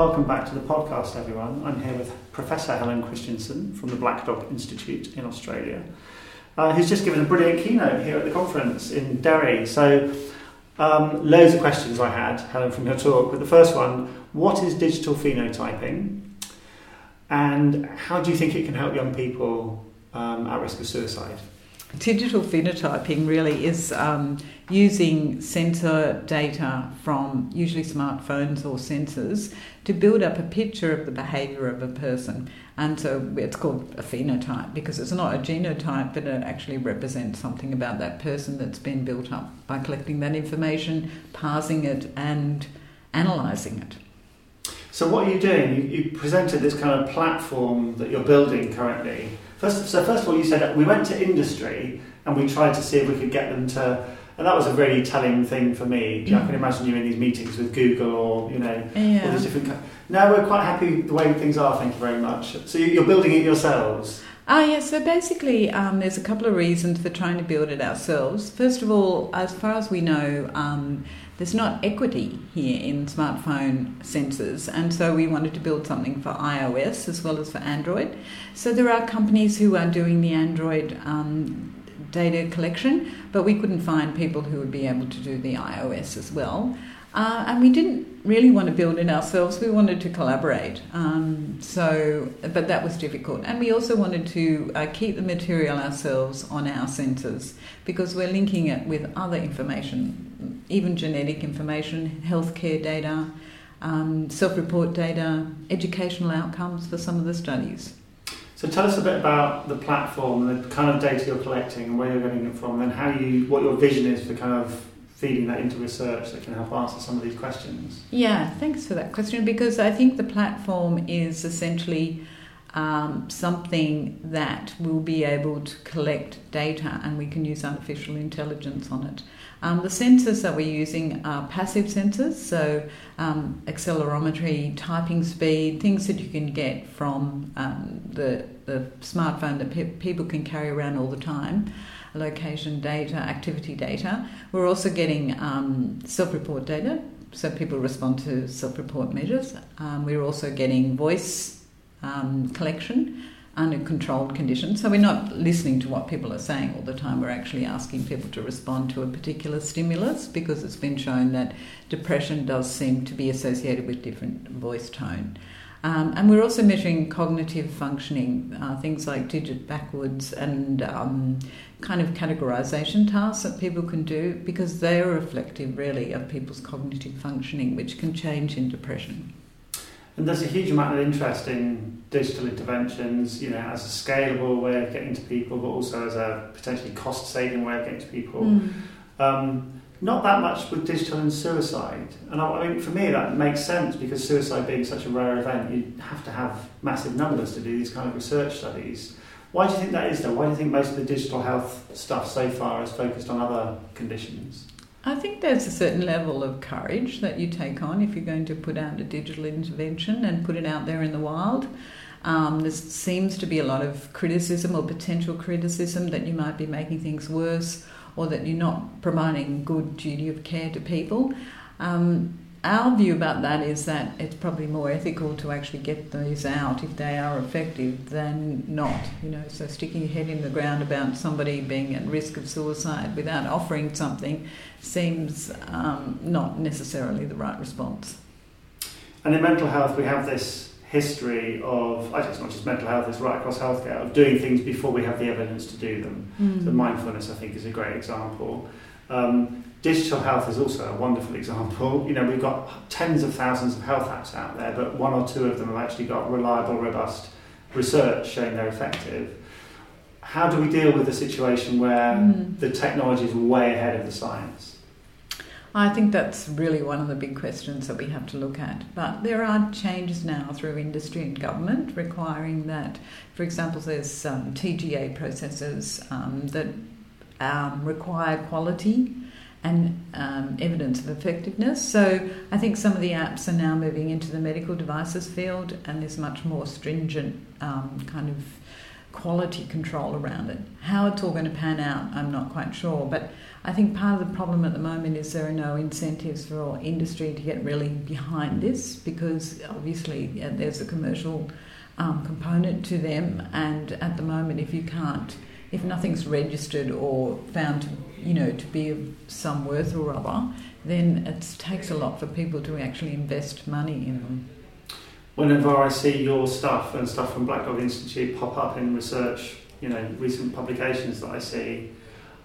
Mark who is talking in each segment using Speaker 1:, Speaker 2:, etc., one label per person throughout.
Speaker 1: Welcome back to the podcast, everyone. I'm here with Professor Helen Christensen from the Black Dog Institute in Australia, uh, who's just given a brilliant keynote here at the conference in Derry. So, um, loads of questions I had, Helen, from your talk. But the first one what is digital phenotyping? And how do you think it can help young people um, at risk of suicide?
Speaker 2: Digital phenotyping really is um, using sensor data from usually smartphones or sensors to build up a picture of the behaviour of a person. And so it's called a phenotype because it's not a genotype, but it actually represents something about that person that's been built up by collecting that information, parsing it, and analysing it.
Speaker 1: So, what are you doing? You, you presented this kind of platform that you're building currently First, so first of all, you said we went to industry and we tried to see if we could get them to, and that was a really telling thing for me. Mm. I can imagine you in these meetings with Google or you know yeah. all these different. Now we're quite happy the way things are. Thank you very much. So you're building it yourselves.
Speaker 2: Ah, yes. So basically, um, there's a couple of reasons for trying to build it ourselves. First of all, as far as we know, um, there's not equity here in smartphone sensors, and so we wanted to build something for iOS as well as for Android. So there are companies who are doing the Android um, data collection, but we couldn't find people who would be able to do the iOS as well. Uh, and we didn't really want to build it ourselves. We wanted to collaborate. Um, so, but that was difficult. And we also wanted to uh, keep the material ourselves on our sensors because we're linking it with other information, even genetic information, healthcare data, um, self-report data, educational outcomes for some of the studies.
Speaker 1: So tell us a bit about the platform, the kind of data you're collecting, and where you're getting it from, and how you, what your vision is for kind of feeding that into research that can help answer some of these questions?
Speaker 2: Yeah, thanks for that question because I think the platform is essentially um, something that will be able to collect data and we can use artificial intelligence on it. Um, the sensors that we're using are passive sensors, so um, accelerometry, typing speed, things that you can get from um, the, the smartphone that pe- people can carry around all the time location data, activity data. We're also getting um, self report data, so people respond to self report measures. Um, we're also getting voice um, collection under controlled conditions. So we're not listening to what people are saying all the time. We're actually asking people to respond to a particular stimulus because it's been shown that depression does seem to be associated with different voice tone. Um, and we're also measuring cognitive functioning, uh, things like digit backwards and um, kind of categorization tasks that people can do because they are reflective, really, of people's cognitive functioning, which can change in depression.
Speaker 1: And there's a huge amount of interest in digital interventions, you know, as a scalable way of getting to people, but also as a potentially cost-saving way of getting to people. Mm. Um, not that much with digital and suicide. And I, I, mean, for me, that makes sense because suicide being such a rare event, you have to have massive numbers to do these kind of research studies. Why do you think that is, though? Why do you think most of the digital health stuff so far is focused on other conditions?
Speaker 2: I think there's a certain level of courage that you take on if you're going to put out a digital intervention and put it out there in the wild. Um, there seems to be a lot of criticism or potential criticism that you might be making things worse or that you're not providing good duty of care to people. Um, our view about that is that it's probably more ethical to actually get these out if they are effective than not. You know, so sticking your head in the ground about somebody being at risk of suicide without offering something seems um, not necessarily the right response.
Speaker 1: And in mental health, we have this history of, I it's not just mental health, it's right across healthcare, of doing things before we have the evidence to do them. Mm. So mindfulness, I think, is a great example. Um, digital health is also a wonderful example. You know, we've got tens of thousands of health apps out there, but one or two of them have actually got reliable, robust research showing they're effective. How do we deal with a situation where mm. the technology is way ahead of the science?
Speaker 2: I think that's really one of the big questions that we have to look at. But there are changes now through industry and government requiring that, for example, there's um, TGA processes um, that um, require quality and um, evidence of effectiveness. So I think some of the apps are now moving into the medical devices field, and there's much more stringent um, kind of quality control around it. How it's all going to pan out, I'm not quite sure, but I think part of the problem at the moment is there are no incentives for industry to get really behind this because obviously yeah, there's a commercial um, component to them, and at the moment, if you can't, if nothing's registered or found to, you know, to be of some worth or other, then it takes a lot for people to actually invest money in them.
Speaker 1: Whenever I see your stuff and stuff from Black Dog Institute pop up in research, you know, recent publications that I see,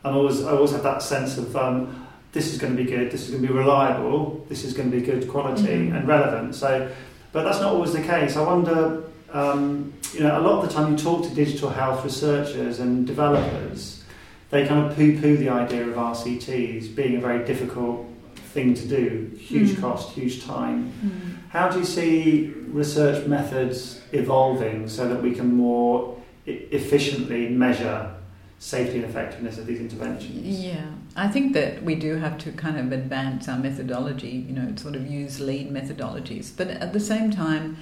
Speaker 1: I always I always have that sense of um, this is going to be good, this is going to be reliable, this is going to be good quality mm-hmm. and relevant. So, but that's not always the case. I wonder, um, you know, a lot of the time you talk to digital health researchers and developers, they kind of poo-poo the idea of RCTs being a very difficult thing to do, huge mm. cost, huge time. Mm. How do you see research methods evolving so that we can more efficiently measure safety and effectiveness of these interventions?
Speaker 2: Yeah, I think that we do have to kind of advance our methodology, you know, sort of use lead methodologies. But at the same time,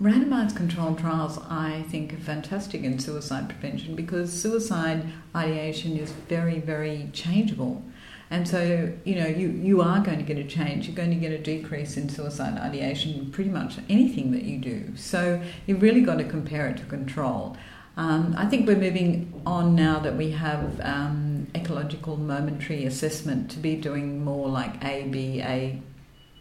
Speaker 2: randomized controlled trials, I think, are fantastic in suicide prevention because suicide ideation is very, very changeable. And so, you know, you, you are going to get a change. You're going to get a decrease in suicide ideation pretty much anything that you do. So you've really got to compare it to control. Um, I think we're moving on now that we have um, ecological momentary assessment to be doing more like A, B, A,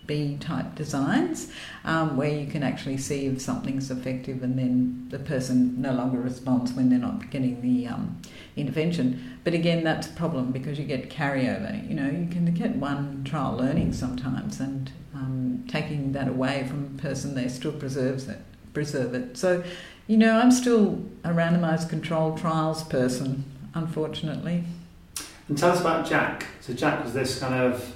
Speaker 2: B type designs um, where you can actually see if something's effective and then the person no longer responds when they're not getting the um, intervention. But again, that's a problem because you get carryover. You know, you can get one trial learning sometimes and um, taking that away from a person, they still preserves it, preserve it. So you know, I'm still a randomised controlled trials person, unfortunately.
Speaker 1: And tell us about Jack. So Jack was this kind of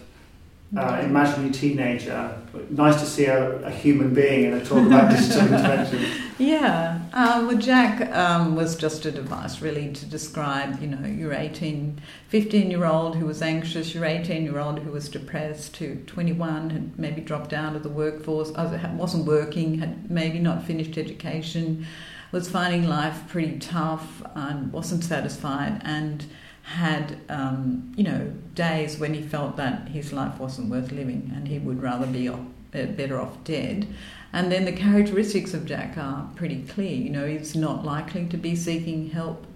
Speaker 1: uh, imaginary teenager. Nice to see a, a human being and a talk about digital intervention.
Speaker 2: Yeah, um, well, Jack um, was just a device really to describe, you know, your 18, 15 year old who was anxious, your 18 year old who was depressed, to 21 had maybe dropped out of the workforce, wasn't working, had maybe not finished education, was finding life pretty tough and wasn't satisfied and had, um, you know, days when he felt that his life wasn't worth living and he would rather be off, better off dead. And then the characteristics of Jack are pretty clear. You know, he's not likely to be seeking help.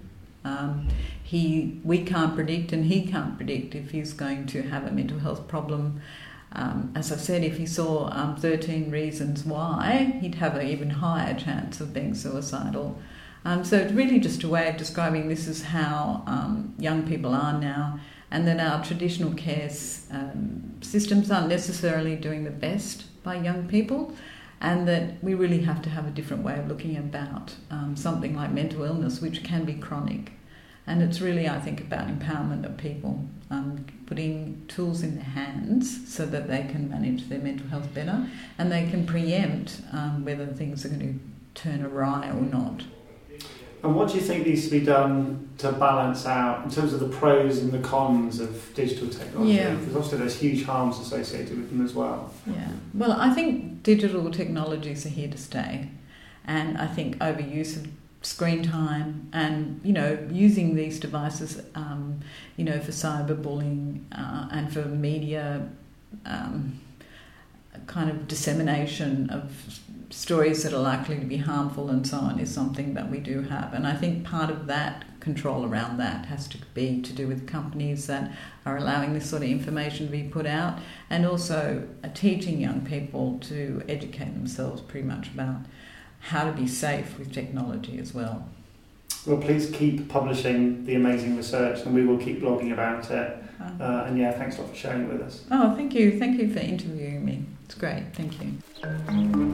Speaker 2: Um, he, we can't predict, and he can't predict if he's going to have a mental health problem. Um, as I said, if he saw um, 13 reasons why, he'd have an even higher chance of being suicidal. Um, so it's really just a way of describing this is how um, young people are now, and that our traditional care um, systems aren't necessarily doing the best by young people, and that we really have to have a different way of looking about um, something like mental illness, which can be chronic. And it's really, I think, about empowerment of people, um, putting tools in their hands so that they can manage their mental health better and they can preempt um, whether things are going to turn awry or not.
Speaker 1: And what do you think needs to be done to balance out in terms of the pros and the cons of digital technology? Yeah. Because obviously there's huge harms associated with them as well.
Speaker 2: Yeah. Well, I think digital technologies are here to stay. And I think overuse of screen time and, you know, using these devices, um, you know, for cyberbullying uh, and for media um, kind of dissemination of stories that are likely to be harmful and so on is something that we do have. And I think part of that control around that has to be to do with companies that are allowing this sort of information to be put out and also uh, teaching young people to educate themselves pretty much about how to be safe with technology as well.
Speaker 1: Well, please keep publishing the amazing research and we will keep blogging about it. Uh-huh. Uh, and yeah, thanks a lot for sharing it with us.
Speaker 2: Oh, thank you. Thank you for interviewing me. It's great. Thank you.